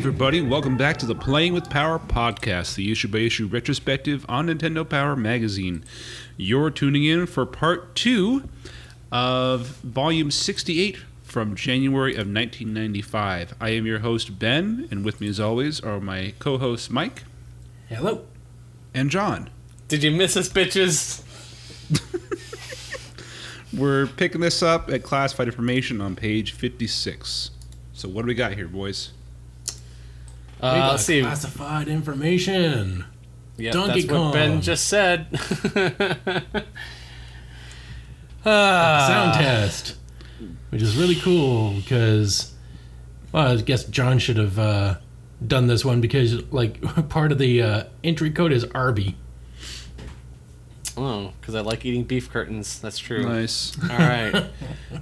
everybody. Welcome back to the Playing with Power podcast, the issue by issue retrospective on Nintendo Power Magazine. You're tuning in for part two of volume 68 from January of 1995. I am your host, Ben, and with me, as always, are my co hosts, Mike Hello. and John. Did you miss us, bitches? We're picking this up at classified information on page 56. So, what do we got here, boys? We Uh, got let's see. Classified information. Yeah, Donkey that's what Ben just said. Ah, Sound test, which is really cool because, well, I guess John should have uh, done this one because, like, part of the uh, entry code is Arby. Oh, because I like eating beef curtains. That's true. Nice. All right.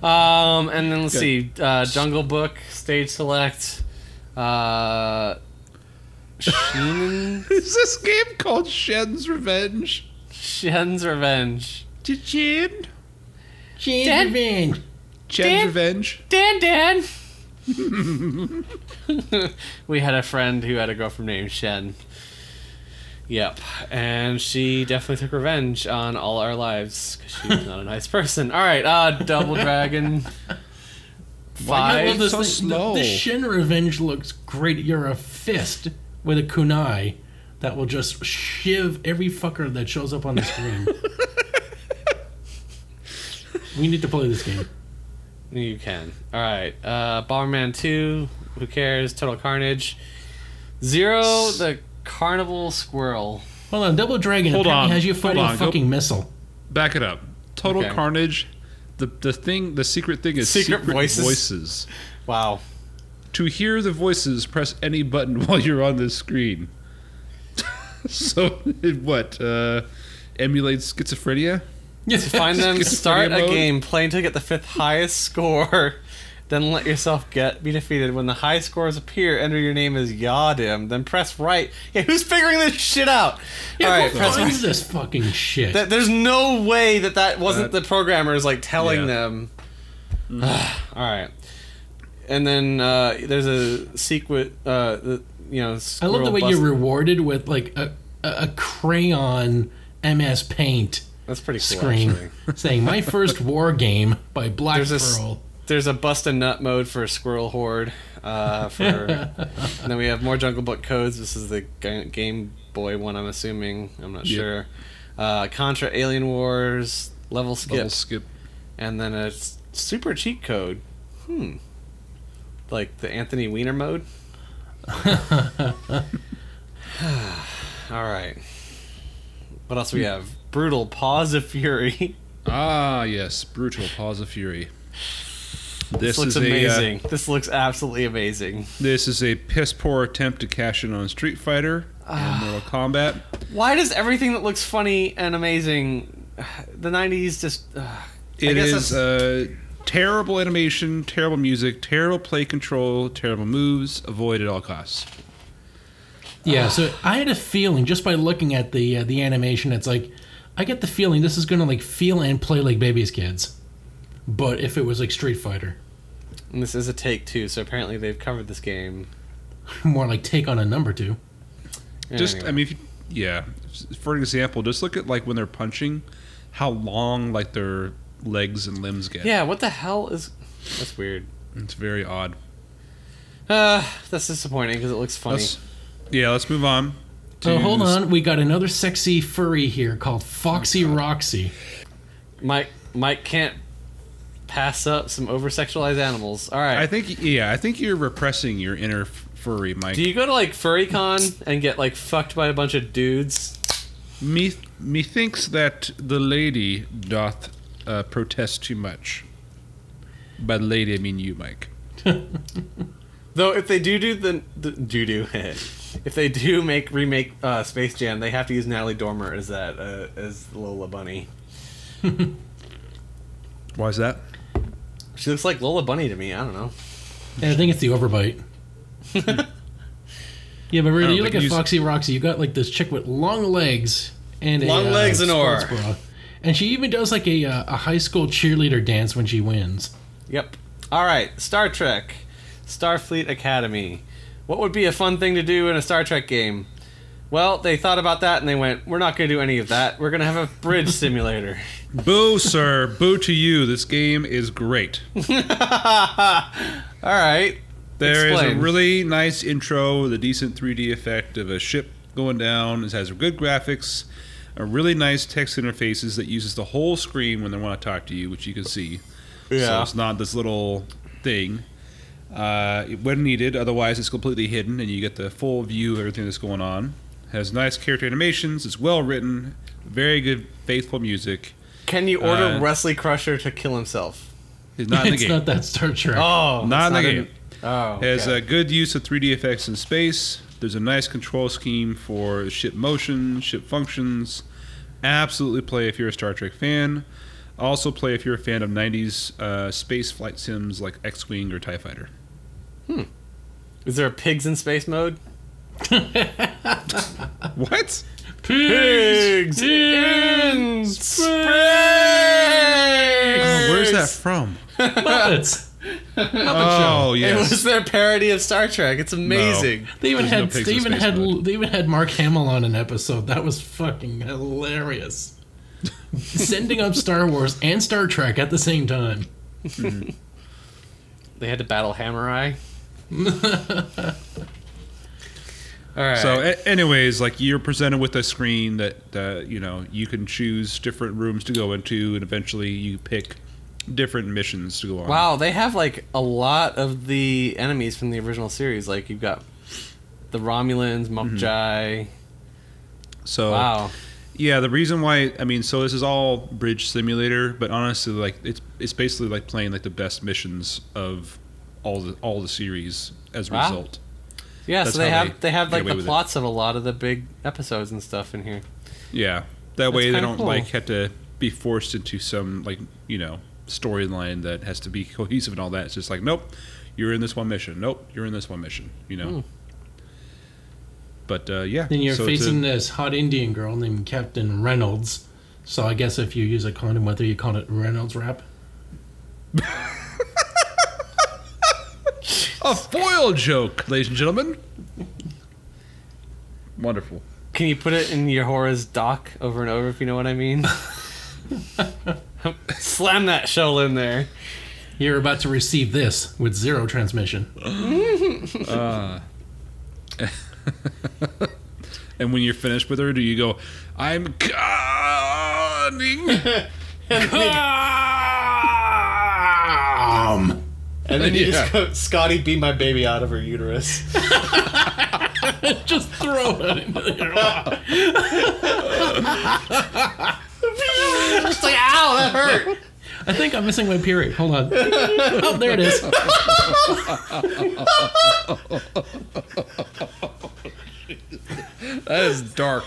Um, and then let's Good. see. Uh, Jungle Book, Stage Select. Uh, Sheen, Is this game called Shen's Revenge? Shen's Revenge. Shen? Change revenge. Shen's Revenge? Dan Dan. we had a friend who had a girlfriend named Shen. Yep, and she definitely took revenge on all our lives because she was not a nice person. All right, uh, Double Dragon. Why I love Five. this so thing. slow? The, the Shin Revenge looks great. You're a fist with a kunai that will just shiv every fucker that shows up on the screen. we need to play this game. You can. All right, uh, Bomberman Two. Who cares? Total Carnage. Zero. The Carnival Squirrel. Hold on, Double Dragon Hold on, has you fighting on, a go- fucking missile. Back it up. Total Okay. Carnage. The the thing, the secret thing is Secret secret, voices? voices. Wow. To hear the voices, press any button while you're on the screen. so it what? Uh, emulates schizophrenia? Yes, find them, Schizophrenia start a mode? game, play until you get the fifth highest score, then let yourself get be defeated. When the high scores appear, enter your name as Yadim, then press right. Yeah, who's figuring this shit out? Yeah, All right, who press finds right. this fucking shit? That, there's no way that that wasn't That- the programmers like telling Yeah. them. All right, and then uh, there's a sequence. Uh, the, you know, I love the way bust- you're rewarded with like a, a, a crayon MS Paint That's pretty cool. screen Actually. saying "My First War Game" by Black There's this- Pearl. There's a bust a nut mode for a Squirrel Horde. Uh, for and then we have more Jungle Book codes. This is the Ga- Game Boy one, I'm assuming. I'm not Yep. sure. Uh, Contra Alien Wars level skip, Level skip. and then a super cheat code. Hmm. Like the Anthony Weiner mode. All right. What else we have? Brutal Paws of Fury. Ah, yes. Brutal Paws of Fury. This, This looks is a, uh, amazing. this looks absolutely amazing. this is a piss poor attempt to cash in on Street Fighter and Mortal Kombat. Why does everything that looks funny and amazing, the '90s just? Uh, I guess is uh, terrible animation, terrible music, terrible play control, terrible moves. Avoid at all costs. Yeah, so I had a feeling just by looking at the uh, the animation, it's like I get the feeling this is gonna like feel and play like baby's kids, but if it was like Street Fighter, and this is a take two, so apparently they've covered this game. more like take on a number two. Just, Anyway. I mean, if you, yeah. For example, just look at like when they're punching, how long like their legs and limbs get. yeah, what the hell is? That's weird. it's very odd. Uh, that's disappointing because it looks funny. Let's, yeah, let's move on. So to- hold on, we got another sexy furry here called Foxy Roxy. Mike, Mike can't pass up some over sexualized animals. All right. I think, yeah, I think you're repressing your inner f- furry, Mike. Do you go to like FurryCon and get like fucked by a bunch of dudes? Me, methinks that the lady doth uh, protest too much. By the lady, I mean you, Mike. Though if they do do the, the do do if they do make remake uh, Space Jam, they have to use Natalie Dormer as that uh, as Lola Bunny. Why is that? She looks like Lola Bunny to me. I don't know. And I think it's the overbite. yeah, but really, you look at Foxy Roxy, you got like this chick with long legs and Long a, uh, legs and sports or. bra. And she even does like a uh, a high school cheerleader dance when she wins. Yep. All right. Star Trek, Starfleet Academy, what would be a fun thing to do in a Star Trek game? Well, they thought about that and they went, we're not going to do any of that. We're going to have a bridge simulator. Boo, sir. Boo to you. This game is great. All right. There is Explain. a really nice intro with a decent 3D effect of a ship going down. It has good graphics, a really nice text interfaces that uses the whole screen when they want to talk to you, which you can see. Yeah. So it's not this little thing. Uh, when needed, otherwise it's completely hidden, and you get the full view of everything that's going on. Has nice character animations. It's well written. Very good, faithful music. Can you order Uh, Wesley Crusher to kill himself? It's not in the it's game. not that Star Trek. Oh, Not in the game. Oh, Has a good use of 3D effects in space. There's a nice control scheme for ship motion, ship functions. Absolutely play if you're a Star Trek fan. Also play if you're a fan of 90s uh, space flight sims like X-wing or Tie Fighter. Hmm. Is there a pigs in space mode? What? Pigs in space. Oh, where's that from? Muppets. Oh yeah, It was their parody of Star Trek. It's amazing. They even There's no had pigs they even had mode. they even had Mark Hamill on an episode. That was fucking hilarious. Sending up Star Wars and Star Trek at the same time. They had to battle Hammer Eye. All right. So, a- anyways, like you're presented with a screen that uh, you know you can choose different rooms to go into, and eventually you pick different missions to go on. wow, they have like a lot of the enemies from the original series. Like you've got the Romulans, Mokjai. Mm-hmm. So Wow. Yeah, the reason why I mean, so this is all bridge simulator, but honestly, like it's it's basically like playing like the best missions of all the all the series as a Wow. result. Yeah, That's so they have they they, have like the with it. plots of a lot of the big episodes and stuff in here. Yeah, that way they don't cool. like have to be forced into some like you know storyline that has to be cohesive and all that. It's just like nope, you're in this one mission. Nope, you're in this one mission. You know. Hmm. But uh, yeah, Then you're so it's a- facing this hot Indian girl named Captain Reynolds. So I guess if you use a condom whether you call it Reynolds wrap. a foil joke, ladies and gentlemen. Wonderful. Can you put it in your horror's dock over and over if you know what I mean? Slam that shell in there. You're about to receive this with zero transmission. And when you're finished with her, do you go, I'm coming? Um, And then you Yeah. just go, Scotty, beat my baby out of her uterus. just throw it into the It's like, ow, that hurt. I think I'm missing my period. Hold on. Oh, there it is. That is dark.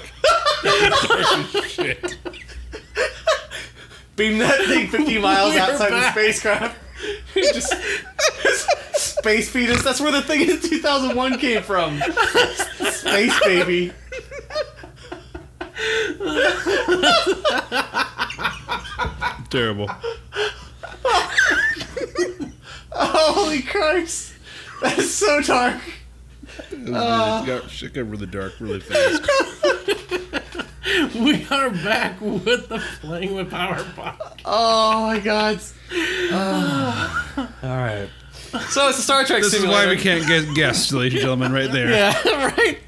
shit. Beam that thing 50 miles We're outside back. the spacecraft. just space fetus. That's where the thing in 2001 came from. Space baby. Terrible. Holy Christ. That is so dark. It got, ah. shit got really dark really fast. We are back with the Playing with Power Pod. Oh my god. Ah. Ah. All right. So it's a Star Trek This is why we can't get guests, ladies and gentlemen, right there. Yeah, right.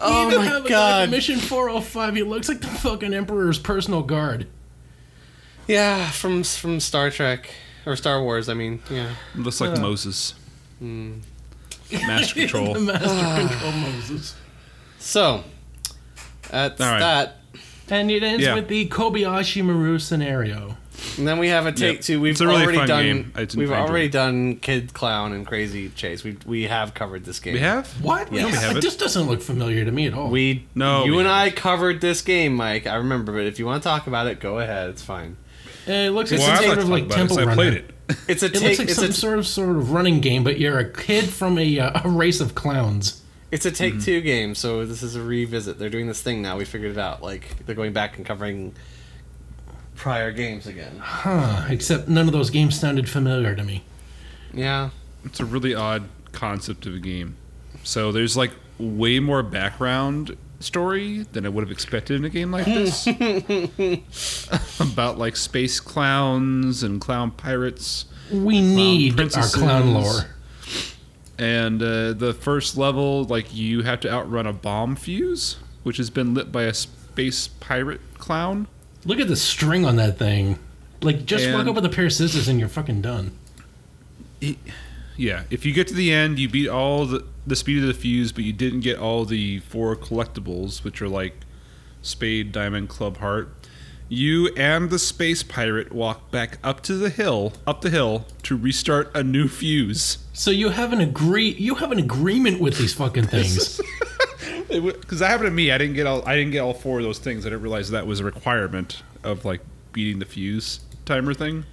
Oh Even my have god. from Mission 405. He looks like the fucking Emperor's personal guard. Yeah, from from Star Trek or Star Wars. I mean, yeah. Looks like uh. Moses. Hmm. Master control. the Master ah. Control Moses. So that's All right. that. And it ends Yeah. with the Kobayashi Maru scenario. And then we have a take Yep. two. We've It's a really already fun done. game. I didn't We've enjoy already it. done Kid Klown and Crazy Chase. We we have covered this game. We have? What? Yes. No, we haven't. This doesn't look familiar to me at all. We No, You we and I covered this game, Mike. I remember, but if you want to talk about it, go ahead. It's fine. It looks like Well, some I'd sort like of to like talk about it, Temple 'cause I Runner. played it. It's a It take. looks like it's some a sort of sort of running game, but you're a kid from a, uh, a race of clowns. it's a take Mm-hmm. two game. So this is a revisit. They're doing this thing now. We figured it out. Like they're going back and covering prior games again. Huh. Except none of those games sounded familiar to me. Yeah. It's a really odd concept of a game. So there's like way more background story than I would have expected in a game like this. About like space clowns and clown pirates. We need our clown lore. And uh, the first level, like you have to outrun a bomb fuse, which has been lit by a space pirate clown. Look at the string on that thing. Like, just walk And- up with a pair of scissors and you're fucking done. Yeah, if you get to the end, you beat all the the speed of the fuse, but you didn't get all the four collectibles, which are like spade, diamond, club, heart. You and the space pirate walk back up to the hill, up the hill, to restart a new fuse. So you have an agree you have an agreement with these fucking things. Because that happened to me, I didn't get all I didn't get all four of those things. I didn't realize that was a requirement of like beating the fuse timer thing.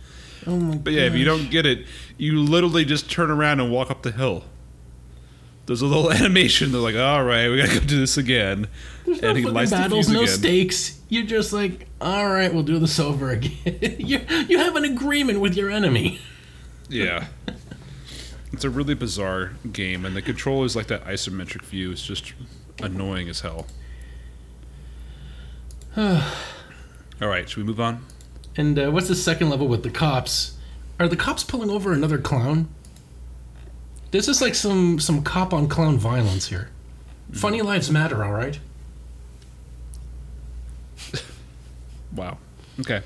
oh my But yeah, if you don't get it, you literally just turn around and walk up the hill. There's a little animation. They're like, "All right, we gotta go do this again." There's and he no fucking battles, no again. stakes. You're just like, all right, we'll do this over again. you you have an agreement with your enemy. Yeah, it's a really bizarre game, and the control is like that isometric view. It's just annoying as hell. All right, should we move on? And uh, what's the second level with the cops? Are the cops pulling over another clown? This is like some some cop on clown violence here. Funny mm. lives matter, all right. Wow. Okay.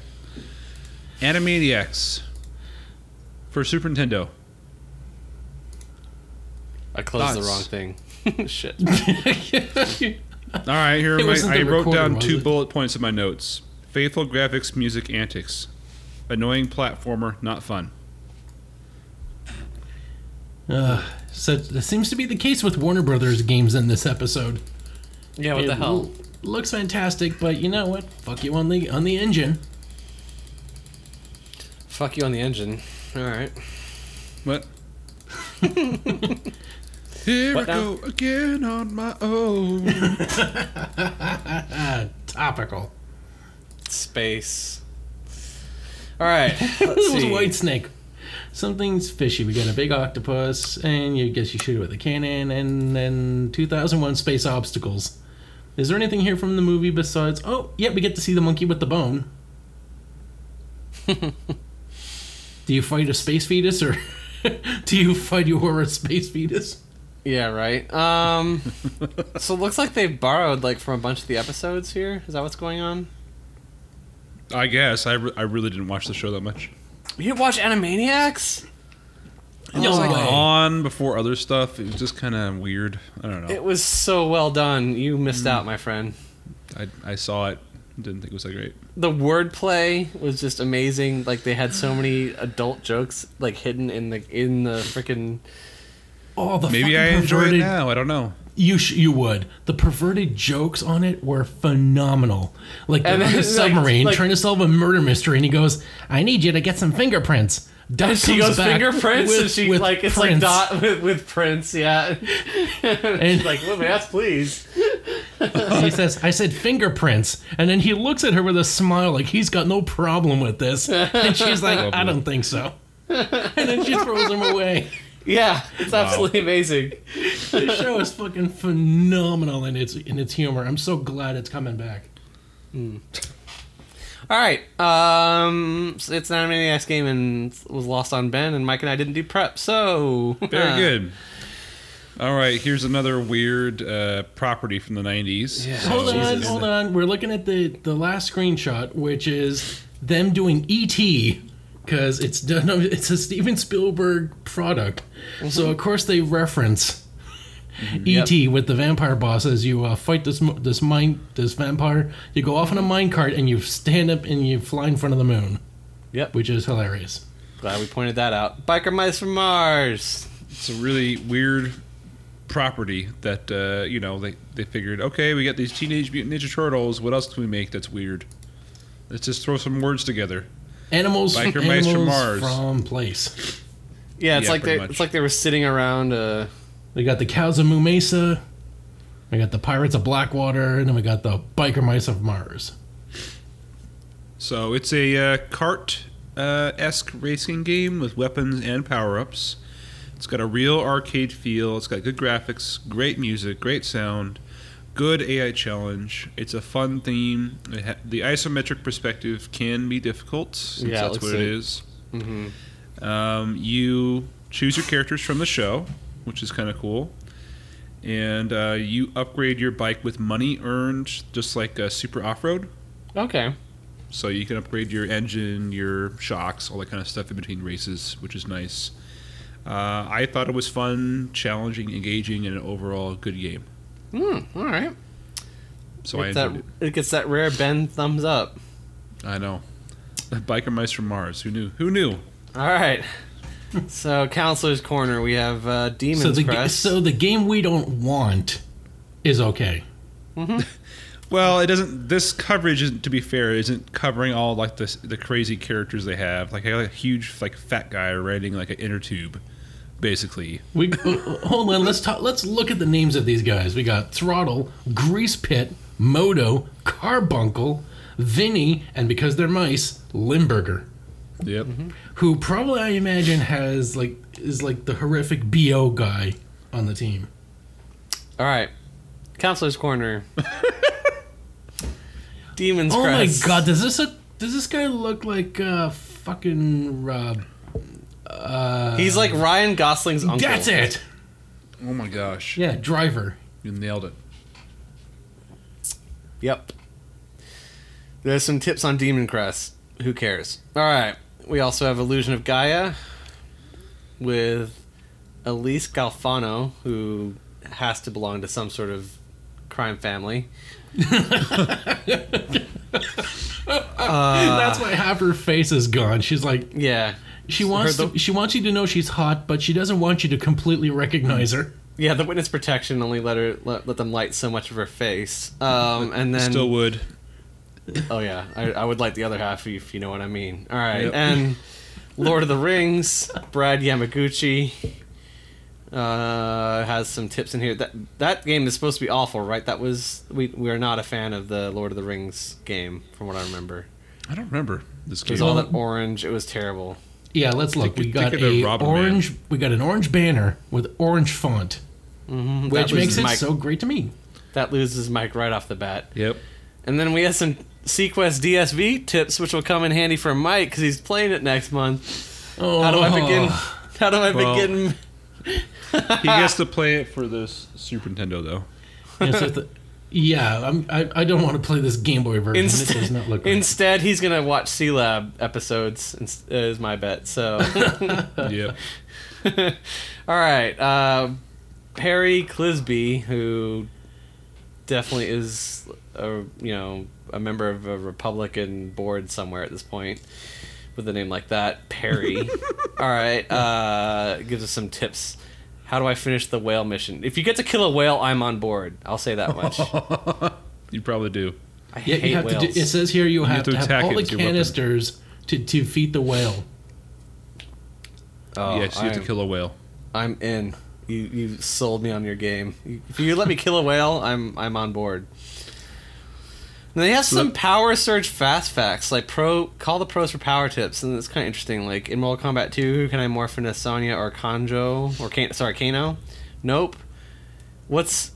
Animaniacs for Super Nintendo. I closed the wrong thing. Shit. All right, here It my, wasn't I the wrote recorder, down was two it? bullet points in my notes. Faithful graphics, music, antics. Annoying platformer, not fun. Uh, so that seems to be the case with Warner Brothers games in this episode. Yeah, what It the hell? l- looks fantastic, but you know what? Fuck you on the on the engine. Fuck you on the engine. All right. What? Here What I now? go again on my own. Topical. Space. All right. Let's it was. White Snake. Something's fishy. We got a big octopus, and you guess you shoot it with a cannon, and then 2001 Space Obstacles. Is there anything here from the movie besides? Oh, yeah, we get to see the monkey with the bone. do you fight a space fetus, or do you fight your a space fetus? Yeah, right. Um. so it looks like they borrowed like from a bunch of the episodes here. Is that what's going on? I guess I, re- I really didn't watch the show that much. You didn't watch Animaniacs? It was like on before other stuff. It was just kind of weird. I don't know. It was so well done. You missed out, my friend. I, I saw it. Didn't think it was that great. The wordplay was just amazing. Like they had so many adult jokes like hidden in the in the freaking. Oh, the Maybe fucking I enjoy it perverted- now. I don't know. You sh- you would. The perverted jokes on it were phenomenal. Like they're And on then, a like- submarine like- trying to solve a murder mystery, and he goes, "I need you to get some fingerprints." Dot And she goes fingerprints, with- and she with like it's Prince. like dot with, with Prince, yeah. And- She's like, well, yes, please. he says, "I said fingerprints," and then he looks at her with a smile, like he's got no problem with this, and she's like, "I don't think so," and then she throws him away. Yeah, it's absolutely amazing. The show is fucking phenomenal in its in its humor. I'm so glad it's coming back. All right, um, so it's an Animaniacs game and was lost on Ben, and Mike and I didn't do prep, so Very good. All right, here's another weird uh, property from the 90s. Yeah. Hold on, Jesus. hold on. We're looking at the the last screenshot, which is them doing ET because it's done. It's a Steven Spielberg product, so of course they reference ET with the vampire boss as you uh, fight this this mine this vampire. You go off on a mine cart and you stand up and you fly in front of the moon, Yep, which is hilarious. glad we pointed that out. Biker mice from Mars. It's a really weird property that, uh, you know, they, they figured, okay, we got these Teenage Mutant Ninja Turtles. What else can we make that's weird? Let's just throw some words together. Animals, Biker animals from Mars. from place. Yeah, it's Yeah, like they pretty much. it's like they were sitting around. Uh, We got the cows of Moo Mesa. We got the pirates of Blackwater, and then we got the biker mice of Mars. So it's a uh, cart uh, esque racing game with weapons and power ups. It's got a real arcade feel. It's got good graphics, great music, great sound, good AI challenge. It's a fun theme. It ha- the isometric perspective can be difficult since Yeah, it that's what it like- is. Mm-hmm. Um, you choose your characters from the show, which is kind of cool. And uh, you upgrade your bike with money earned, just like uh, Super Off Road. Okay. So you can upgrade your engine, your shocks, all that kind of stuff in between races, which is nice. Uh, I thought it was fun, challenging, engaging, and an overall good game. Hmm. All right. So I enjoyed that, it gets that rare Ben thumbs up. I know. Biker Mice from Mars. Who knew? Who knew? All right. so, counselor's corner. We have uh, Demon's So the ga- Crest. so the game we don't want is okay. Well, it doesn't. This coverage, isn't, to be fair, isn't covering all like the the crazy characters they have. Like I a huge like fat guy riding like an inner tube, basically. We hold on. Let's talk. Let's look at the names of these guys. We got Throttle, Grease Pit, Modo, Karbunkle, Vinny, and because they're mice, Limburger. Yep. Who probably I imagine has like is like the horrific bo guy on the team. All right. Counselor's corner. Demon's Oh Crest. my god! Does this a, does this guy look like uh fucking uh, uh He's like Ryan Gosling's uncle. That's it. Oh my gosh, Yeah, driver. you nailed it. Yep. There's some tips on Demon Crest. Who cares? All right. We also have Illusion of Gaia with Elise Galfano, who has to belong to some sort of crime family. That's why half her face is gone. She's like Yeah. She wants the- to, she wants you to know she's hot, but she doesn't want you to completely recognize her. Yeah, the witness protection only let her let, let them light so much of her face. Um, and then Still would. Oh yeah, I, I would like the other half if you know what I mean. All right, Yep. and Lord of the Rings, Brad Yamaguchi uh, has some tips in here. That that game is supposed to be awful, right? That was we we are not a fan of the Lord of the Rings game, from what I remember. I don't remember this game. It was all that orange. It was terrible. Yeah, let's look. Think- We got think of the a Robin orange. We got an orange banner with orange font, Mm-hmm. which makes loses it Mike, so great to me. that loses Mike right off the bat. Yep. And then we have some SeaQuest DSV tips, which will come in handy for Mike because he's playing it next month. Oh, How do I begin? How do I Well- begin? He gets to play it for this Super Nintendo though. Yeah, so the- yeah, I'm, I I don't want to play this Game Boy version. it does not look right. Instead, he's gonna watch Sealab episodes. Is my bet. So, yeah. all right, uh, Harry Clisby, who definitely is a you know a member of a Republican board somewhere at this point with a name like that, Perry. all right, uh, gives us some tips. How do I finish the whale mission? If you get to kill a whale, I'm on board. I'll say that much. You probably do. I yeah, hate you have whales. to. Do, it says here you, have, have to to have attack all the with your weapon. canisters to to defeat the whale. oh, yes, you have I'm- to kill a whale. I'm in. You you sold me on your game. You- If you let me kill a whale, I'm I'm on board. They have some power surge fast facts, like pro call the pros for power tips, and it's kind of interesting. Like in Mortal Kombat 2, who can I morph into Sonya or Kanjo or Kan- sorry Kano? Nope. What's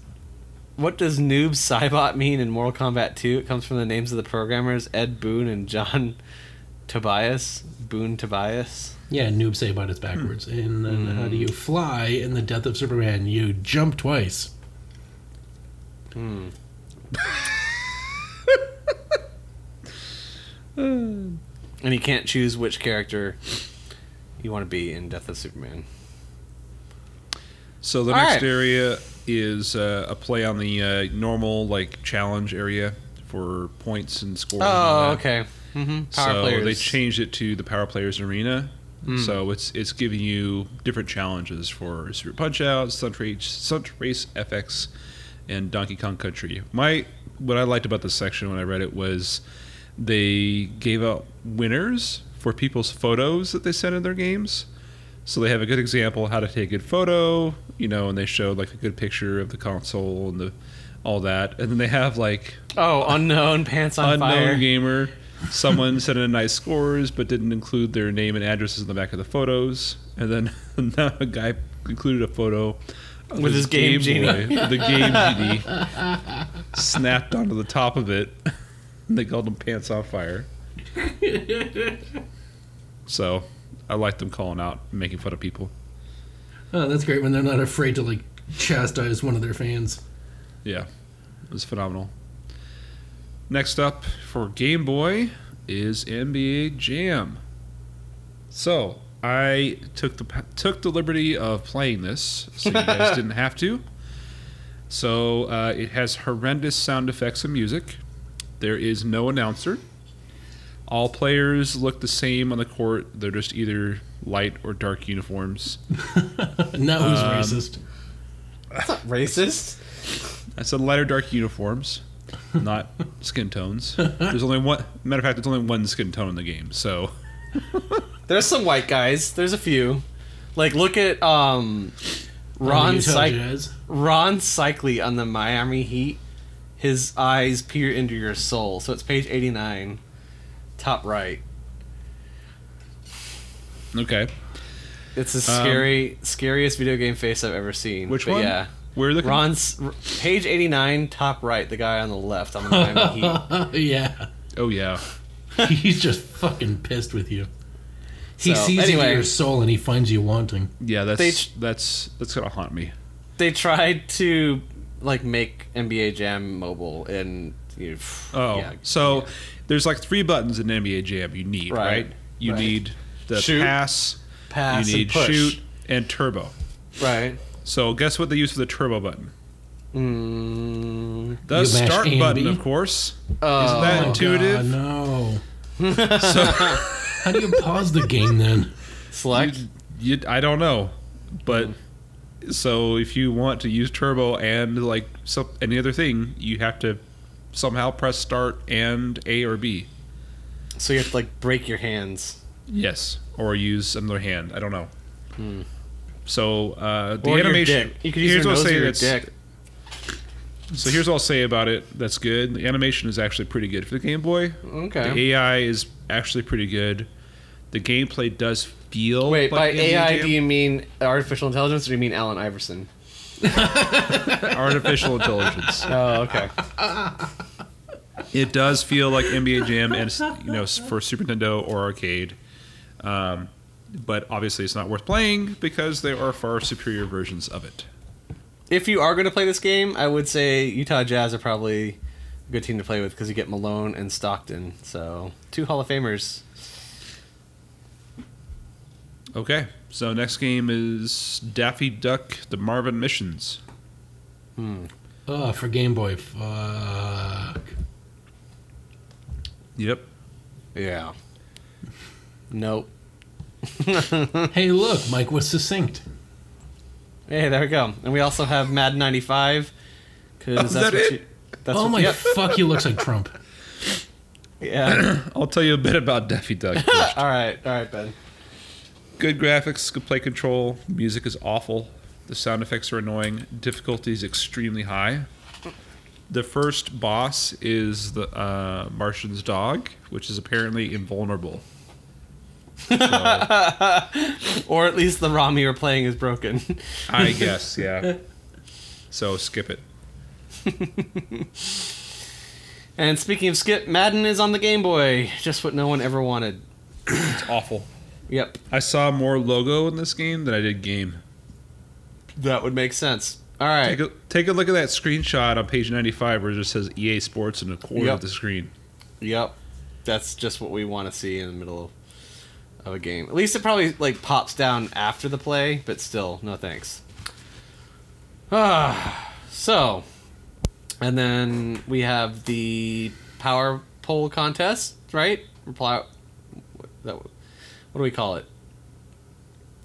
what does noob Saibot mean in Mortal Kombat 2? It comes from the names of the programmers Ed Boon and John Tobias. Boon Tobias. Yeah, noob Saibot is backwards. Hmm. And then how do you fly in the Death of Superman? You jump twice. Hmm. and you can't choose which character you want to be in Death of Superman. So the All next right. area is uh, a play on the uh, normal like challenge area for points and scores. Oh, that. okay. Mm-hmm. Power so players. they changed it to the Power Players Arena. Hmm. So it's it's giving you different challenges for Super Punch Out, Stunt Race, Stunt Race FX, and Donkey Kong Country. My what I liked about this section when I read it was they gave out winners for people's photos that they sent in their games. So they have a good example of how to take a good photo, you know, and they showed like a good picture of the console and the all that, and then they have like Oh, unknown pants on unknown fire. gamer someone sent in nice scores but didn't include their name and addresses in the back of the photos, and then a guy included a photo of With his Game Genie. the Game Genie, snapped onto the top of it. And they called them Pants on Fire. so I like them calling out, and making fun of people. Oh, that's great when they're not afraid to like chastise one of their fans. Yeah, it was phenomenal. Next up for Game Boy is NBA Jam. So I took the took the liberty of playing this, so you guys didn't have to. So uh, it has horrendous sound effects and music. There is no announcer. All players look the same on the court. They're just either light or dark uniforms. Now who's Um, racist? That's not racist. I said light or dark uniforms, not skin tones. There's only one. Matter of fact, there's only one skin tone in the game. So There's some white guys. There's a few. Like look at um Ron Utah Cy- Ron Seikaly on the Miami Heat. His eyes peer into your soul. So it's page 89, top right. okay, It's the scary, scariest video game face I've ever seen. Um, which But one? Yeah. Where are the Ron's page 89, top right. The guy on the left on the Miami Heat. yeah, Oh yeah, he's just fucking pissed with you. He So, sees anyway. into your soul and he finds you wanting. yeah. That's They that's that's gonna haunt me. They tried to like make NBA Jam mobile and you Oh, yeah, so there's like three buttons in NBA Jam you need, right? Right, You right. need the Shoot, pass, pass you need and push. shoot, and turbo. Right. So guess what they use for the turbo button? Mm, The start A button, of course. oh, Isn't that Oh, intuitive? God, no. So How do you pause the game then? select. you, I don't know, but so if you want to use turbo and like some, any other thing, you have to somehow press start and A or B. So you have to like break your hands. Yes, or use another hand. I don't know. So uh, the Hmm. Or animation. You could use here's your nose or say your dick. So here's what I'll say about it. That's good. The animation is actually pretty good for the Game Boy. Okay. The AI is actually pretty good. The gameplay does feel. Wait, by like NBA AI, Jam. do you mean artificial intelligence, or do you mean Allen Iverson? artificial intelligence? Oh, okay. It does feel like NBA Jam, and you know, for Super Nintendo or arcade. Um, but obviously, it's not worth playing because there are far superior versions of it. if you are going to play this game, I would say Utah Jazz are probably a good team to play with because you get Malone and Stockton. So two Hall of Famers. Okay, so next game is Daffy Duck: The Marvin Missions. Oh, for Game Boy. Fuck. Yep. Yeah. Nope. Hey, look, Mike was succinct. Hey, there we go. And we also have Mad 95. Cause Oh, is that's that what it? You, that's oh what, my yep. fuck, he looks like Trump. Yeah. I'll tell you a bit about Daffy Duck. all right. All right, Ben. Good graphics, good play control. Music is awful. The sound effects are annoying. Difficulty is extremely high. The first boss is the uh, Martian's dog, which is apparently invulnerable. So, Or at least the ROM you were playing is broken. I guess, yeah. So skip it. and speaking of Skip, Madden is on the Game Boy. Just what no one ever wanted. It's awful. Yep. I saw more logo in this game than I did game. That would make sense. All right. Take a, take a look at that screenshot on page 95 where it just says EA Sports in the corner Yep. of the screen. Yep. That's just what we want to see in the middle of, of a game. At least it probably like pops down after the play, but still, no thanks. Ah, so, and then we have the power pole contest, right? What, that, what do we call it?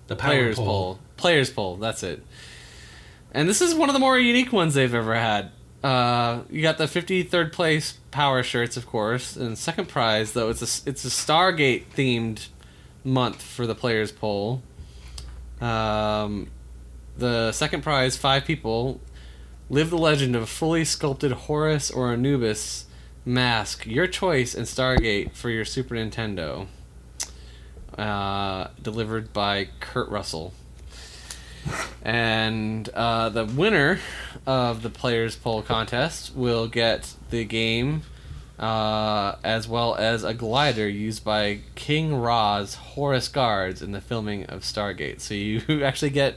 The power Players pole. poll. Players poll. That's it. And this is one of the more unique ones they've ever had. Uh, you got the 53rd place power shirts, of course, and second prize though it's a it's a Stargate themed month for the players poll. Um, the second prize, five people, live the legend of a fully sculpted Horus or Anubis Mask, your choice, and Stargate for your Super Nintendo. Uh, delivered by Kurt Russell. And uh, the winner of the Players Poll contest will get the game uh, as well as a glider used by King Ra's Horus Guards in the filming of Stargate. So you actually get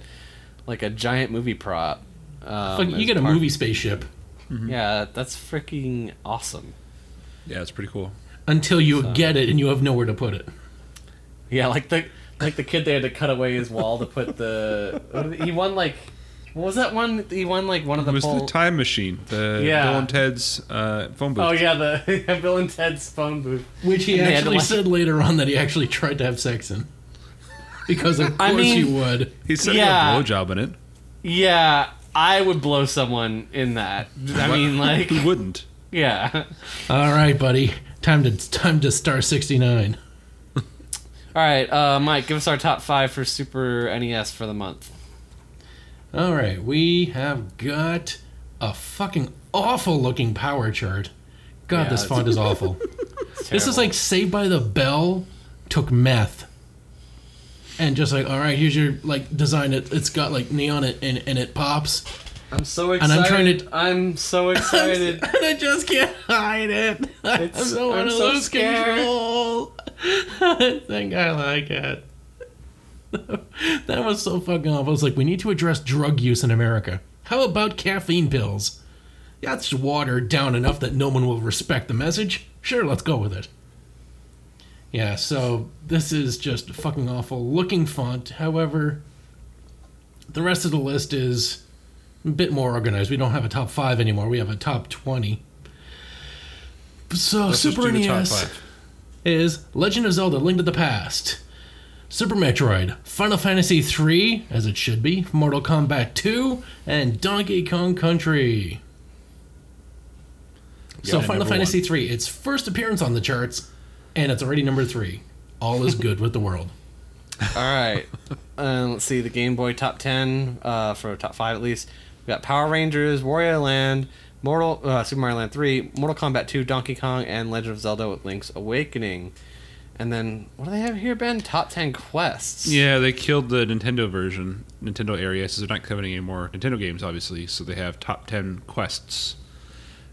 like a giant movie prop. Um, you get a part- movie spaceship Yeah, that's freaking awesome. Yeah, it's pretty cool. until you So- get it and you have nowhere to put it. Yeah, like the like the kid they had to cut away his wall to put the. he he won like. What was that one? He won like one of It the. was poll- the time machine, the Yeah. Bill and Ted's uh, phone booth. Oh yeah, the Bill and Ted's phone booth. Which he And they to, actually like- said later on that he actually tried to have sex in. Because of course I mean- he would. He said Yeah. he got a blowjob in it. Yeah, I would blow someone in that. I mean, like, Who wouldn't? yeah. All right, buddy. Time to time to star 69. All right, uh, Mike, give us our top five for Super NES for the month. All right, we have got a fucking awful looking power chart. God, Yeah, this font is awful. This is like Saved by the Bell took meth. And just like, all right, here's your like design. It it's got like neon it and, and it pops. I'm so excited. and excited. I'm trying to- I'm so excited. and I just can't hide it. I It's- don't want I'm to so lose scared. control. I think I like it. that was so fucking awful. I was like, we need to address drug use in America. How about caffeine pills? That's watered down enough that no one will respect the message. Sure, let's go with it. Yeah, so this is just a fucking awful looking font. However, the rest of the list is a bit more organized. We don't have a top five anymore. We have a top twenty. So Let's Super do the top NES five. Is Legend of Zelda: Link to the Past, Super Metroid, Final Fantasy III, as it should be, Mortal Kombat 2, and Donkey Kong Country. so Final Fantasy III, its first appearance on the charts, and it's already number three. All is good with the world. All right. Uh, let's see the Game Boy top ten uh, for top five at least. We got Power Rangers, Wario Land, Mortal uh, Super Mario Land three, Mortal Kombat two, Donkey Kong, and Legend of Zelda: with Link's Awakening. And then what do they have here, Ben? Top ten quests. Yeah, they killed the Nintendo version, Nintendo area, so they're not covering any more Nintendo games, obviously. So they have top 10 quests.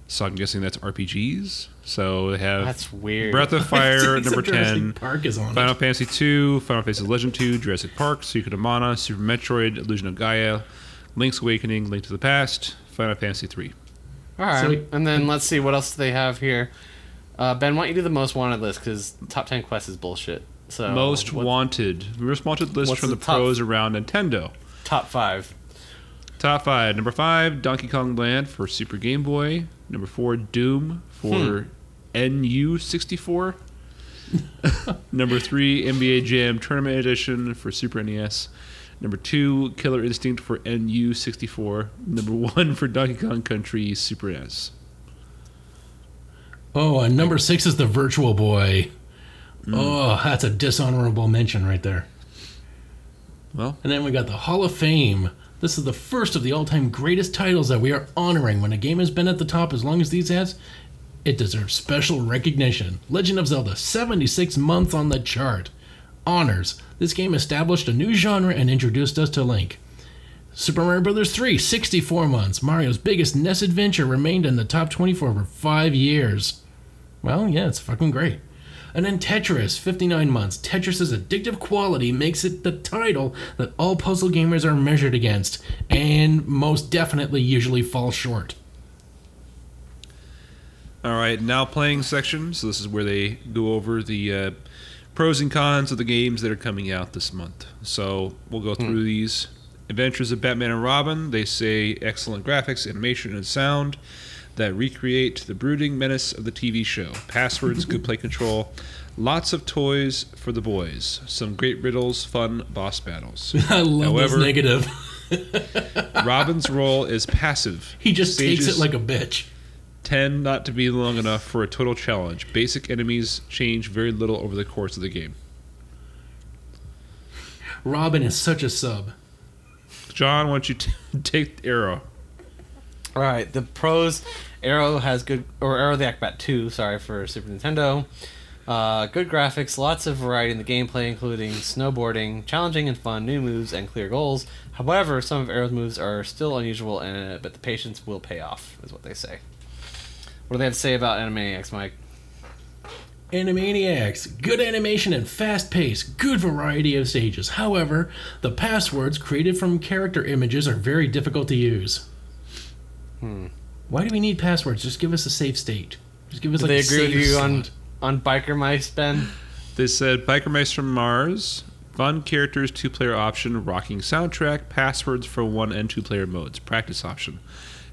So I'm guessing that's RPGs. So they have That's weird. Breath of Fire, number 10, Park is on Final it. Fantasy 2, Final Fantasy Legend 2, Jurassic Park, Secret of Mana, Super Metroid, Illusion of Gaia, Link's Awakening, Link to the Past, Final Fantasy 3. All right. So- and then let's see what else do they have here. Uh, ben, why don't you do the most wanted list? Because top ten quests is bullshit. So Most what- wanted. Most wanted list from the, the top- pros around Nintendo. top five. Top five. Number five, Donkey Kong Land for Super Game Boy. Number four, Doom for NU64. Number three, NBA Jam Tournament Edition for Super NES. Number two, Killer Instinct for NU64. Number one for Donkey Kong Country Super NES. Oh, and number six is the Virtual Boy. Mm. Oh, that's a dishonorable mention right there. Well, And then we got the Hall of Fame. This is the first of the all time greatest titles that we are honoring. When a game has been at the top as long as these has, it deserves special recognition. Legend of Zelda, 76 months on the chart. Honors. This game established a new genre and introduced us to Link. Super Mario Bros. 3, 64 months. Mario's biggest NES adventure remained in the top 24 for five years. Well, yeah, it's fucking great. And then Tetris, 59 months. Tetris's addictive quality makes it the title that all puzzle gamers are measured against, and most definitely usually fall short. all right, now playing section. So this is where they go over the uh, pros and cons of the games that are coming out this month. So we'll go through hmm. these. Adventures of Batman and Robin. They say excellent graphics, animation, and sound that recreate the brooding menace of the TV show. Passwords, good play control, lots of toys for the boys, some great riddles, fun boss battles. I love However- this negative. Robin's role is passive. He just takes it like a bitch. Tend not to be long enough for a total challenge. Basic enemies change very little over the course of the game. Robin is such a sub. John, why don't you t- take the Aero? All right, the pros Aero has good, or Aero the Acrobat 2, sorry, for Super Nintendo. Uh, good graphics, lots of variety in the gameplay, including snowboarding, challenging and fun new moves, and clear goals. However, some of Aero's moves are still unusual, and but the patience will pay off, is what they say. What do they have to say about Animaniacs, Mike? Animaniacs, good animation and fast pace, good variety of stages. However, the passwords created from character images are very difficult to use. Hmm. Why do we need passwords? Just give us a safe state. Just give us Do like they a agree with save you on on Biker Mice, Ben? They said Biker Mice from Mars, fun characters, two player option, rocking soundtrack, passwords for one and two player modes, practice option.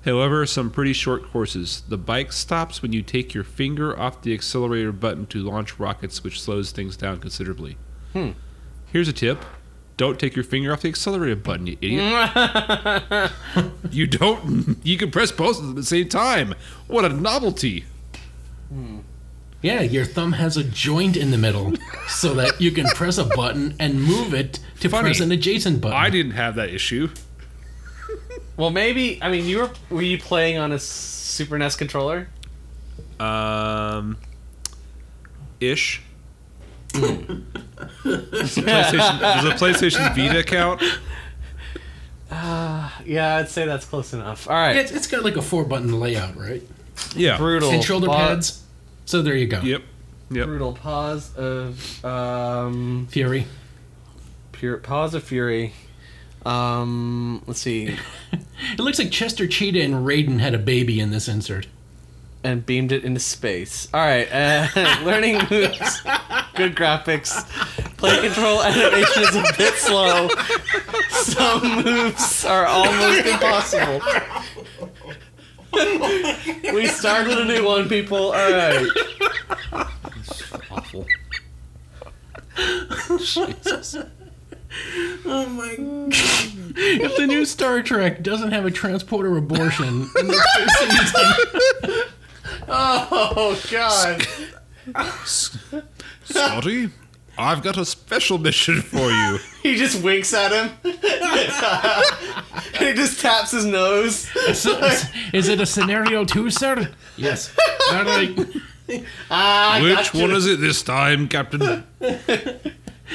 However, some pretty short courses. The bike stops when you take your finger off the accelerator button to launch rockets, which slows things down considerably. Hmm. Here's a tip. Don't take your finger off the accelerator button, you idiot. you don't. You can press both of them at the same time. What a novelty. Yeah, your thumb has a joint in the middle so that you can press a button and move it to Funny. press an adjacent button. I didn't have that issue. Well, maybe. I mean, you were were you playing on a Super NES controller? Um, ish. does, the PlayStation, does the PlayStation Vita count? Yeah, I'd say that's close enough. All right, It's, it's got like a four button layout, right? Yeah. brutal And shoulder pa- pads. So there you go. Yep. Yep. Brutal Paws of um Fury. pure Paws of fury. Um, let's see, It looks like Chester Cheetah and Raiden had a baby in this insert. and beamed it into space. All right, uh, learning moves, good graphics. Play control animation is a bit slow. Some moves are almost impossible. we start with a new one, people. All right. Awful. Oh my god. if the new Star Trek doesn't have a transporter abortion in the first season, Oh God. Scotty, I've got a special mission for you. He just winks at him. he just taps his nose. is, is it a scenario two, sir? Yes. All right. Ah, Which gotcha. one is it this time, Captain?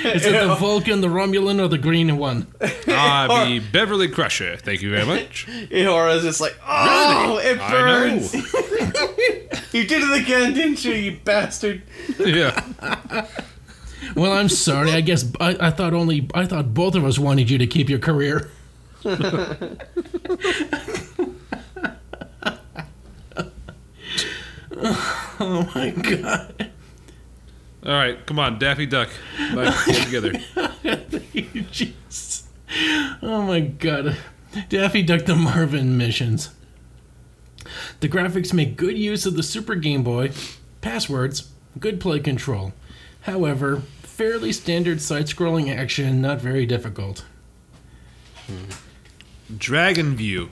Is it the Vulcan, the Romulan, or the green one? Ah, the Beverly Crusher. Thank you very much. Eora's just like, oh, it I burns. know. You did it again, didn't you, you bastard? Yeah. Well, I'm sorry. I guess I, I thought only I thought both of us wanted you to keep your career. oh my god. All right, come on, Daffy Duck. Let's get together. Jeez. Oh my god. Daffy Duck the Marvin missions. The graphics make good use of the Super Game Boy, passwords, good play control. However, fairly standard side scrolling action, not very difficult. Hmm. Dragon View.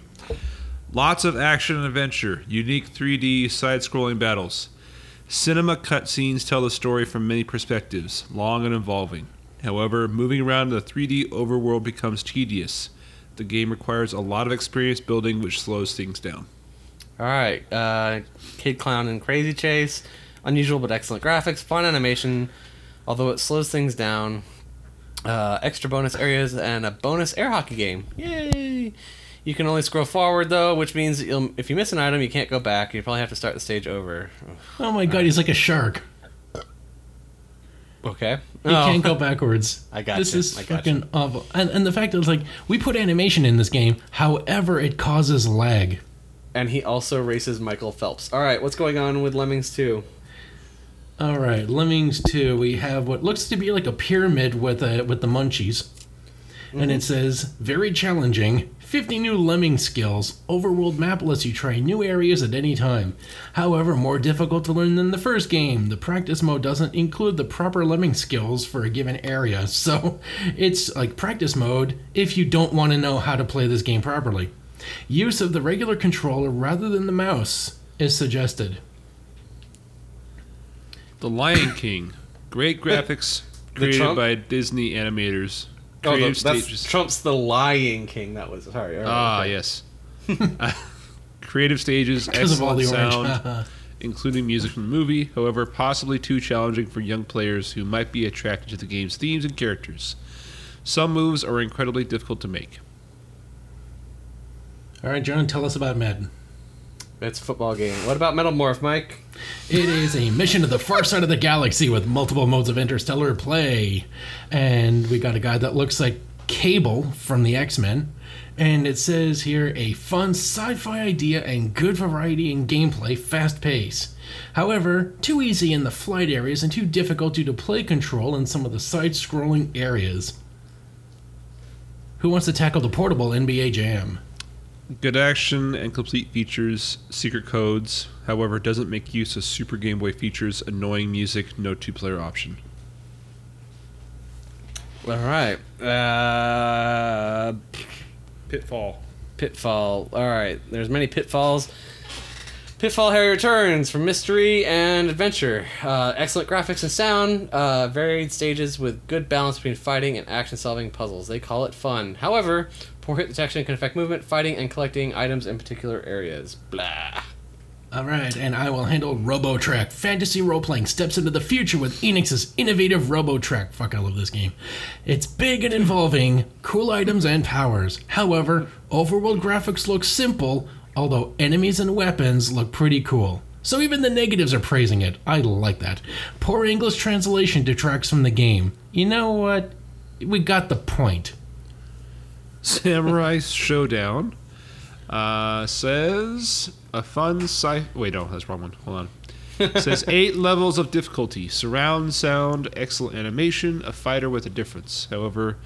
Lots of action and adventure, unique 3D side scrolling battles. Cinema cutscenes tell the story from many perspectives, long and involving. However, moving around the 3D overworld becomes tedious. The game requires a lot of experience building, which slows things down. All right, uh, Kid Klown and Crazy Chase. Unusual but excellent graphics, fun animation, although it slows things down. Uh, extra bonus areas and a bonus air hockey game. Yay! You can only scroll forward though, which means you'll, if you miss an item, you can't go back. You probably have to start the stage over. Oh my god, he's like a shark. Okay. He can't go backwards. I got This you, is fucking awful. And, and the fact that it's like, we put animation in this game, however, it causes lag. And he also races Michael Phelps. All right, what's going on with Lemmings 2? All right, Lemmings 2, we have what looks to be like a pyramid with uh, with the munchies. And it says, very challenging, 50 new lemming skills. Overworld map lets you try new areas at any time. However, more difficult to learn than the first game. The practice mode doesn't include the proper lemming skills for a given area. So it's like practice mode if you don't want to know how to play this game properly. Use of the regular controller rather than the mouse is suggested. The Lion King. Great graphics created by Disney animators. Oh, the, Creative that's stages. Trump's the Lying King. That was sorry. all right, Ah, okay. yes. Creative stages, Because of all excellent the sound, including music from the movie. However, possibly too challenging for young players who might be attracted to the game's themes and characters. Some moves are incredibly difficult to make. All right, John, tell us about Madden. It's a football game. What about Metal Morph, Mike? It is a mission to the far side of the galaxy with multiple modes of interstellar play. And we got a guy that looks like Cable from the X Men. And it says here a fun sci fi idea and good variety in gameplay, fast pace. However, too easy in the flight areas and too difficult due to play control in some of the side scrolling areas. Who wants to tackle the portable NBA Jam? Good action and complete features, secret codes, however, doesn't make use of Super Game Boy features, annoying music, no two player option. All right. Uh, Pitfall. Pitfall. All right. There's many pitfalls. Pitfall Harry returns from mystery and adventure. Uh, excellent graphics and sound. Uh, varied stages with good balance between fighting and action-solving puzzles. They call it fun. However, poor hit detection can affect movement, fighting, and collecting items in particular areas. Blah. All right, and I will handle Robotrek. Fantasy role playing steps into the future with Enix's innovative Robotrek. Fuck, I love this game. It's big and involving, cool items and powers. However, overworld graphics look simple, although enemies and weapons look pretty cool. So even the negatives are praising it. I like that. Poor English translation detracts from the game. You know what? We got the point. Samurai Shodown uh, says a fun sci. Wait, no, that's wrong one. Hold on. says eight levels of difficulty: surround sound, excellent animation, a fighter with a difference. However,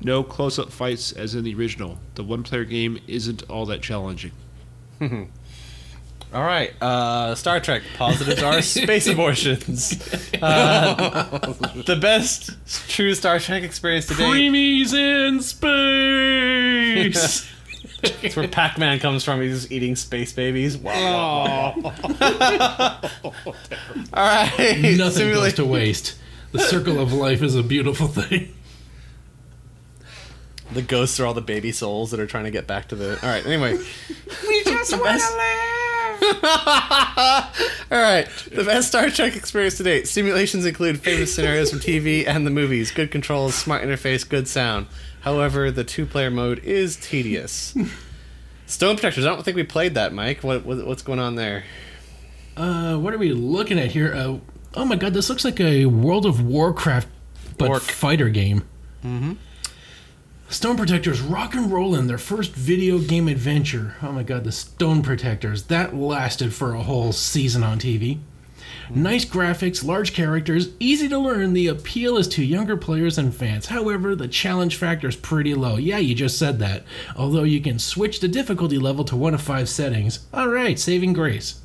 no close-up fights as in the original. The one-player game isn't all that challenging. All right. Uh, Star Trek. Positives are space abortions. Uh, the best true Star Trek experience to date. Preemies in space! That's where Pac-Man comes from. He's eating space babies. Wow. All right. Nothing goes Simulate- to waste. The circle of life is a beautiful thing. The ghosts are all the baby souls that are trying to get back to the. All right. Anyway. we just want to live. all right. The best Star Trek experience to date. Simulations include famous scenarios from TV and the movies. Good controls, smart interface, good sound. However, the two-player mode is tedious. Stone Protectors. I don't think we played that, Mike. What, what what's going on there? Uh, what are we looking at here? Uh, oh my god, this looks like a World of Warcraft but Orc. fighter game. Mm-hmm. Stone Protectors rock and roll in their first video game adventure. Oh my god, the Stone Protectors. That lasted for a whole season on TV. Nice graphics, large characters, easy to learn. The appeal is to younger players and fans. However, the challenge factor is pretty low. Yeah, you just said that. Although you can switch the difficulty level to one of five settings. Alright, saving grace.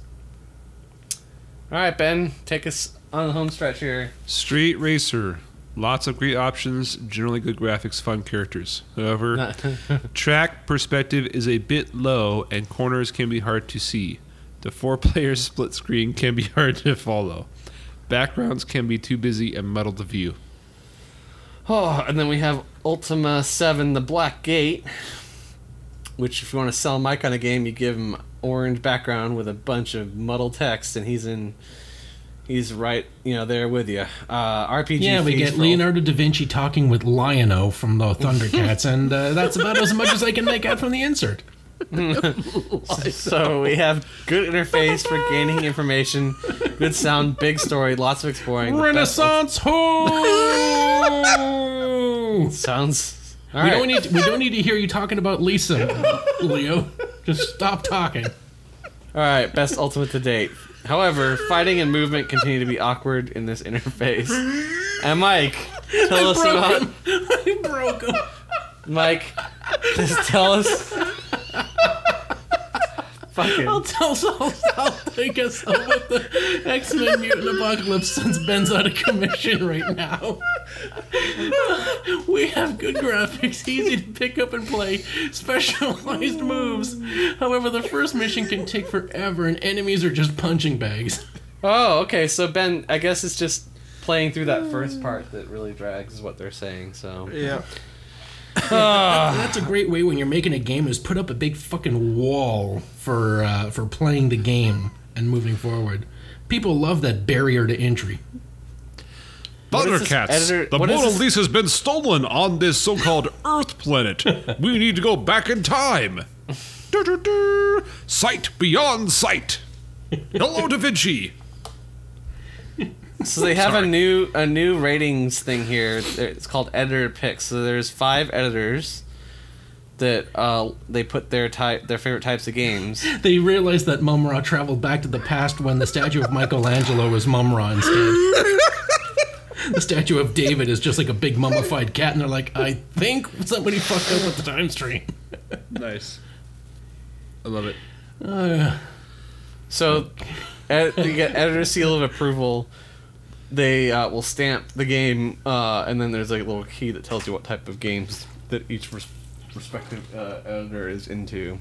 All right, Ben, take us on the home stretch here. Street Racer. Lots of great options, generally good graphics, fun characters. However, track perspective is a bit low and corners can be hard to see. The four player split screen can be hard to follow. Backgrounds can be too busy and muddle the view. Oh, and then we have Ultima 7 The Black Gate, which, if you want to sell Mike on a game, you give him orange background with a bunch of muddled text, and he's in. He's right, you know, there with you. Uh, RPG. Yeah, we get feast Leonardo da Vinci talking with Lion-O from the Thundercats, and uh, that's about as much as I can make out from the insert. So we have good interface for gaining information, good sound, big story, lots of exploring. the best Renaissance ho! sounds. All We right. don't need we don't need to hear you talking about Lisa, Leo. Just stop talking. All right, best ultimate to date. However, fighting and movement continue to be awkward in this interface. And Mike, tell us about him. I broke him. Mike. Just tell us. Fucking. I'll tell I'll, I'll take us up with the X Men Mutant Apocalypse since Ben's out of commission right now. We have good graphics, easy to pick up and play, specialized moves. However, the first mission can take forever and enemies are just punching bags. Oh, okay. So Ben, I guess it's just playing through that first part that really drags, is what they're saying. So Yeah. That's a great way when you're making a game is put up a big fucking wall for uh, for playing the game and moving forward. People love that barrier to entry. What is this Thundercats, editor- the what is Mona Lisa's been stolen on this so-called Earth planet. we need to go back in time. Du-du-du. Sight beyond sight. Hello, Da Vinci. So they have a new a new ratings thing here. It's called editor picks. So there's five editors that uh, they put their type their favorite types of games. They realized that Mumm-Ra traveled back to the past when the statue of Michelangelo was Mumm-Ra instead. the statue of David is just like a big mummified cat, and they're like, I think somebody fucked up with the time stream. Nice. I love it. Uh, So ed- you get editor seal of approval. They uh, will stamp the game, uh, and then there's a little key that tells you what type of games that each res- respective uh, editor is into.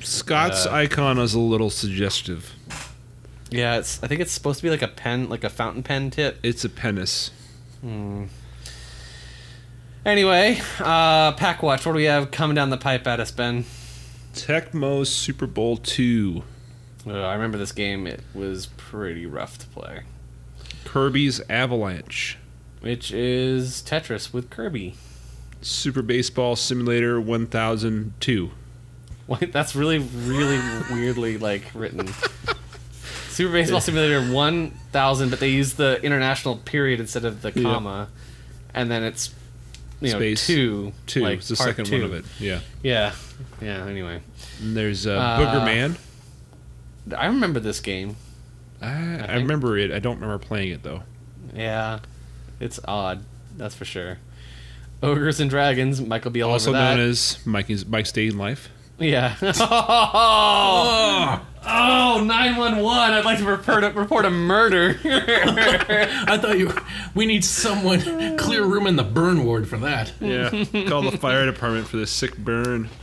Scott's Uh, icon is a little suggestive. Yeah, it's. I think it's supposed to be like a pen, like a fountain pen tip. It's a penis. Hmm. Anyway, uh, Pak Watch. What do we have coming down the pipe at us, Ben? Tecmo Super Bowl 2. Uh, I remember this game. It was pretty rough to play. Kirby's Avalanche. Which is Tetris with Kirby. Super Baseball Simulator 1002. Wait, that's really, really weirdly like written. Super Baseball Simulator 1000, but they use the international period instead of the Yeah. comma, and then it's you know Space. two. Two. like, it's the second two. one of it. Yeah. Yeah, yeah. Anyway, And there's uh, Uh, Booger Man. I remember this game. I, I think- remember it. I don't remember playing it though. Yeah, it's odd. That's for sure. Ogres and Dragons. Michael be all Also known as Mike's Mike's Day in Life. Yeah. oh, oh, 911. I'd like to report a, report a murder. I thought you. We need someone clear room in the burn ward for that. Yeah. Call the fire department for this sick burn.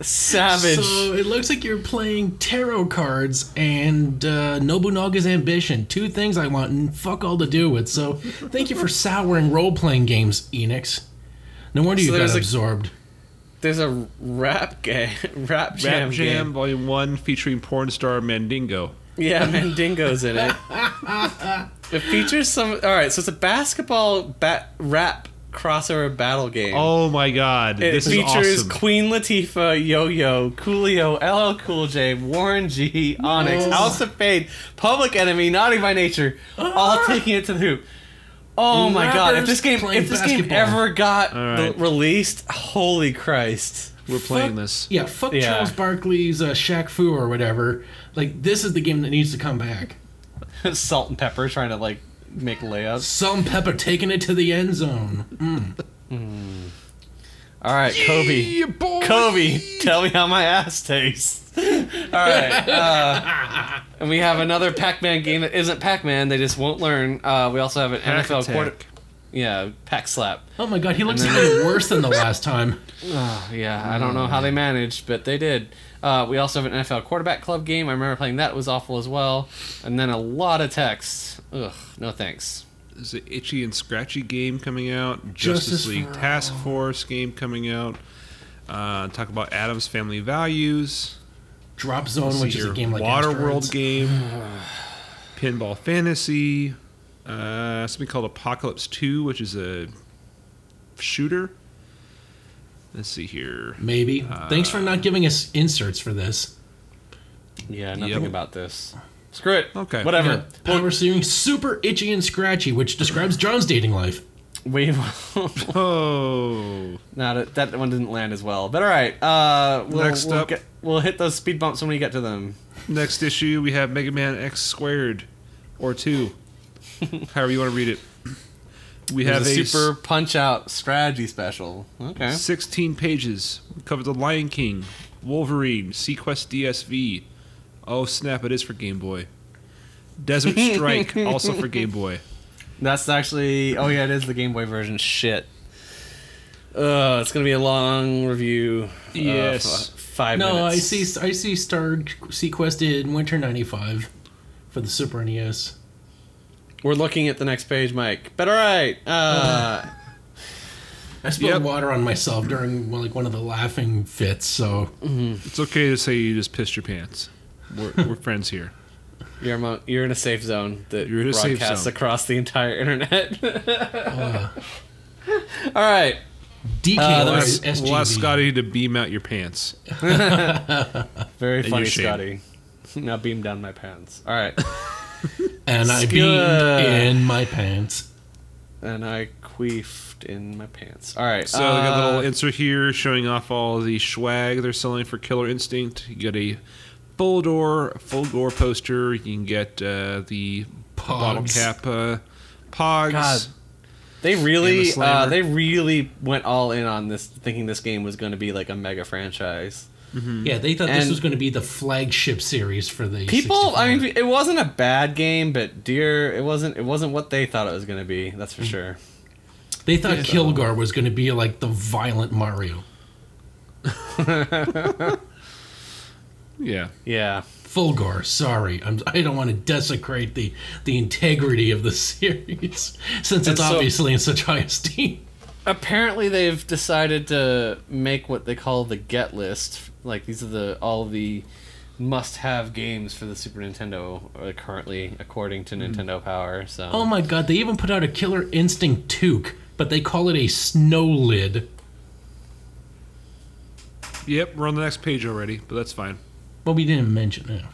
Savage. So it looks like you're playing tarot cards and uh, Nobunaga's Ambition. Two things I want and fuck all to do with. So thank you for souring role playing games, Enix. No wonder So you got there's a- absorbed. There's a rap game, rap jam, Rap Jam game. Volume 1 featuring porn star Mandingo. Yeah, Mandingo's in it. it features some. All right, so it's a basketball bat, rap crossover battle game. Oh my god. It this features is awesome. Queen Latifah, Yo Yo, Coolio, LL Cool J, Warren G, Onyx, Oh. House of Fade, Public Enemy, Naughty by Nature, all taking it to the hoop. Oh my god! If this game, if this game ever got All right. the- released, holy Christ! We're playing Fuck- this. Yeah, fuck Yeah. Charles Barkley's uh, Shaq Fu or whatever. Like, this is the game that needs to come back. Salt-N-Pepa trying to like make layups. Some Pepper taking it to the end zone. All right, Kobe. Yeah, boy. Kobe, tell me how my ass tastes. All right, uh, and we have another Pac-Man game that isn't Pac-Man. They just won't learn. Uh, we also have an Pack NFL Attack. quarter. Yeah, Pack Slap. Oh my god, he looks even worse than the last time. Oh, yeah, I don't know how they managed, but they did. Uh, we also have an NFL quarterback club game. I remember playing that; it was awful as well. And then a lot of text. Ugh, no thanks. There's an itchy and scratchy game coming out. Justice Justice, League for Task Force game coming out. Uh, talk about Addams Family Values. Drop Zone, which is a here, game like Waterworld Asteroids. game. Pinball Fantasy. Uh, something called Apocalypse 2, which is a shooter. Let's see here. Maybe. Thanks for not giving us inserts for this. Yeah, nothing Yep. about this. Screw it. Okay. whatever. Yeah, Power Steering Super Itchy and Scratchy, which describes John's dating life. We Oh. No, that, that one didn't land as well. But all right, uh, we'll, Next we'll, up. get, we'll hit those speed bumps when we get to them. Next issue, we have Mega Man X Squared, or 2. However you want to read it. We have a, a super punch out strategy special. Okay. 16 pages. We cover the Lion King, Wolverine, SeaQuest DSV. Oh snap! It is for Game Boy. Desert Strike, also for Game Boy. That's actually. Oh yeah, it is the Game Boy version. Shit. Uh, it's gonna be a long review. uh, Yes. f- five No, I see. I see. Star SeaQuest in Winter '95 for the Super NES. We're looking at the next page, Mike. But all right. Uh, I spilled Yep. water on myself during like one of the laughing fits. So It's okay to say you just pissed your pants. We're, we're friends here. You're among, you're in a safe zone that You're in a safe broadcasts zone. across the entire internet. All right. DK Uh, We'll ask, SGV. we'll ask Scotty to beam out your pants. Very funny. Scotty. now beam down my pants. All right. And I beamed in my pants. and I queefed in my pants. All right. So we got a uh, little insert here showing off all the swag they're selling for Killer Instinct. You get a full door, full door poster. You can get uh, the bottle cap uh, pogs. God. They really, the uh, they really went all in on this, thinking this game was going to be like a mega franchise. Mm-hmm. Yeah, they thought this was going to be the flagship series for the People, I mean, it wasn't a bad game, but dear, it wasn't, it wasn't what they thought it was going to be. That's for mm. sure. they thought Kilgar was going to be like the violent Mario. Yeah. Yeah. Fulgore, sorry, I'm, I don't want to desecrate the the integrity of the series since it's And so- obviously in such high esteem. Apparently, they've decided to make what they call the get list. Like these are the all the must-have games for the Super Nintendo uh, currently, according to Nintendo Power. So. Oh my god, they even put out a Killer Instinct Toque, but they call it a snow lid. Yep, we're on the next page already, but that's fine. Well, we didn't mention it.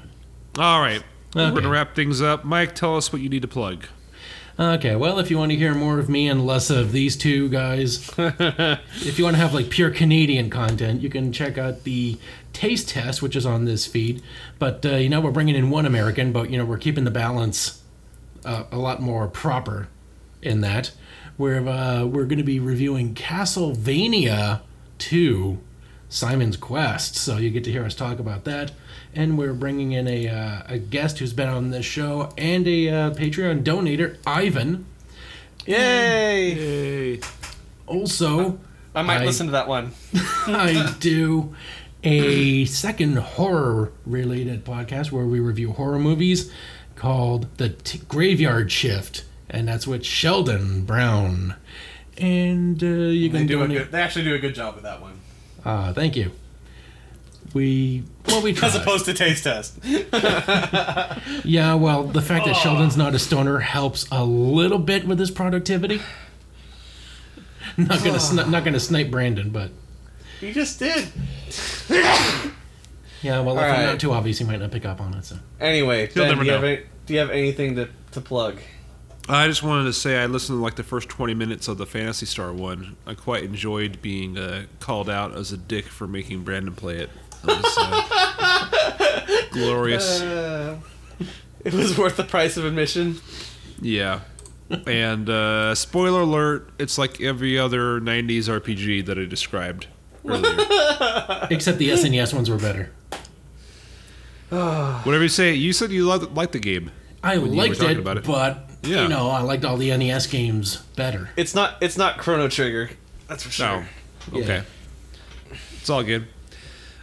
All right. We're going to wrap things up. Mike, tell us what you need to plug. Okay, well, if you want to hear more of me and less of these two guys, if you want to have like pure Canadian content, you can check out the Taste Test, which is on this feed. But uh, you know, we're bringing in one American, but you know, we're keeping the balance uh, a lot more proper in that. We're uh, we're going to be reviewing Castlevania 2, Simon's Quest. So you get to hear us talk about that. And we're bringing in a, uh, a guest who's been on this show and a uh, Patreon donator, Ivan. Yay! Hey. Also, I might I- listen to that one. I do a second horror related podcast where we review horror movies called The T- Graveyard Shift. And that's with Sheldon Brown. And uh, you can do donate. They actually do a good job with that one, Ah, thank you. We well we tried. as opposed to Taste Test. yeah, well, the fact that Sheldon's not a stoner helps a little bit with his productivity. Not gonna sni- not gonna snipe Brandon, but You just did. yeah, well, if I'm Alright. not too obvious, he might not pick up on it. So Anyway, You'll Ben, never do, you know. have any, do you have anything to, to plug? I just wanted to say I listened to like the first 20 minutes of the Phantasy Star one. I quite enjoyed being uh, called out as a dick for making Brandon play it. It was uh, glorious. Uh, it was worth the price of admission. Yeah. And uh, spoiler alert, it's like every other 90s RPG that I described earlier. except the SNES ones were better. Whatever you say, you said you loved, liked the game. I liked it, about it. but Yeah. you know, I liked all the NES games better. It's not. It's not Chrono Trigger. That's for sure. No. Okay. It's all good.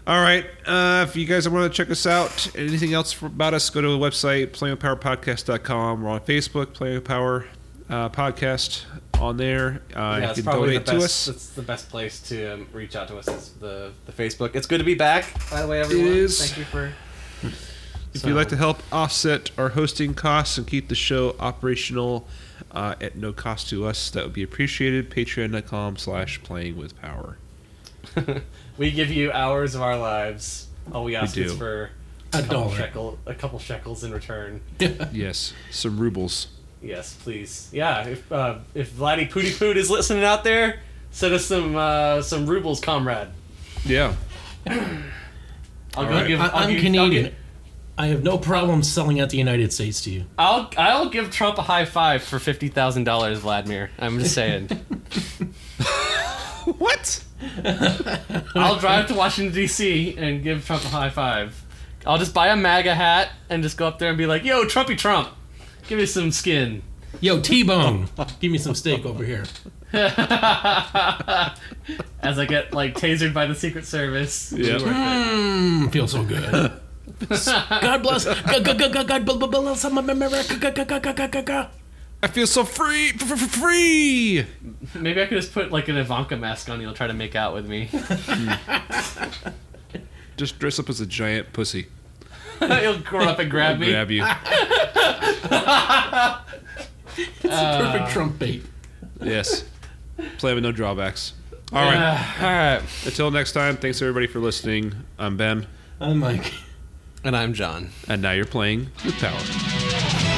All right. Uh, if you guys want to check us out, anything else about us, go to the website, playingwithpowerpodcast.com. We're on Facebook, Playing with Power uh, Podcast on there. Uh, yeah, you can donate to us. It's the best place to um, reach out to us. Is the the Facebook. It's good to be back. By the way, everyone. is. Thank you for. If you'd like to help offset our hosting costs and keep the show operational uh, at no cost to us, that would be appreciated. Patreon.com slash playing with power. We give you hours of our lives. All we ask is do. for A couple dollar. shekel, a couple shekels in return. Yes, some rubles. Yes, please. Yeah, if uh, if Vladdy Pooty Poot is listening out there, send us some uh, some rubles, comrade. Yeah. I'll go right. give. I, I'll I'm give- Canadian. I'll, give- I have no problem selling out the United States to you. I'll I'll give Trump a high five for fifty thousand dollars, Vladimir. I'm just saying. What? I'll drive to Washington D.C. and give Trump a high five. I'll just buy a MAGA hat and just go up there and be like, "Yo, Trumpy Trump, give me some skin." Yo, T-Bone, give me some steak over here. As I get like tasered by the Secret Service. Yeah. Mmm, feels so good. God bless. God, God, God, God, God, God bless America. I feel so free, f- f- free. Maybe I could just put like an Ivanka mask on. You'll try to make out with me. Just dress up as a giant pussy. He'll grow up and grab me. Grab you. It's a perfect uh, Trump bait. yes. Play with no drawbacks. All right. Uh, All right. Until next time, thanks everybody for listening. I'm Ben, I'm Mike. And I'm John. and now you're playing with power.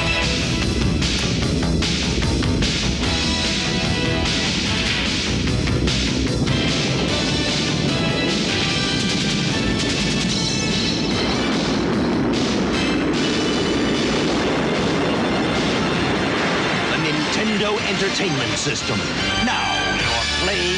Entertainment System. Now you're playing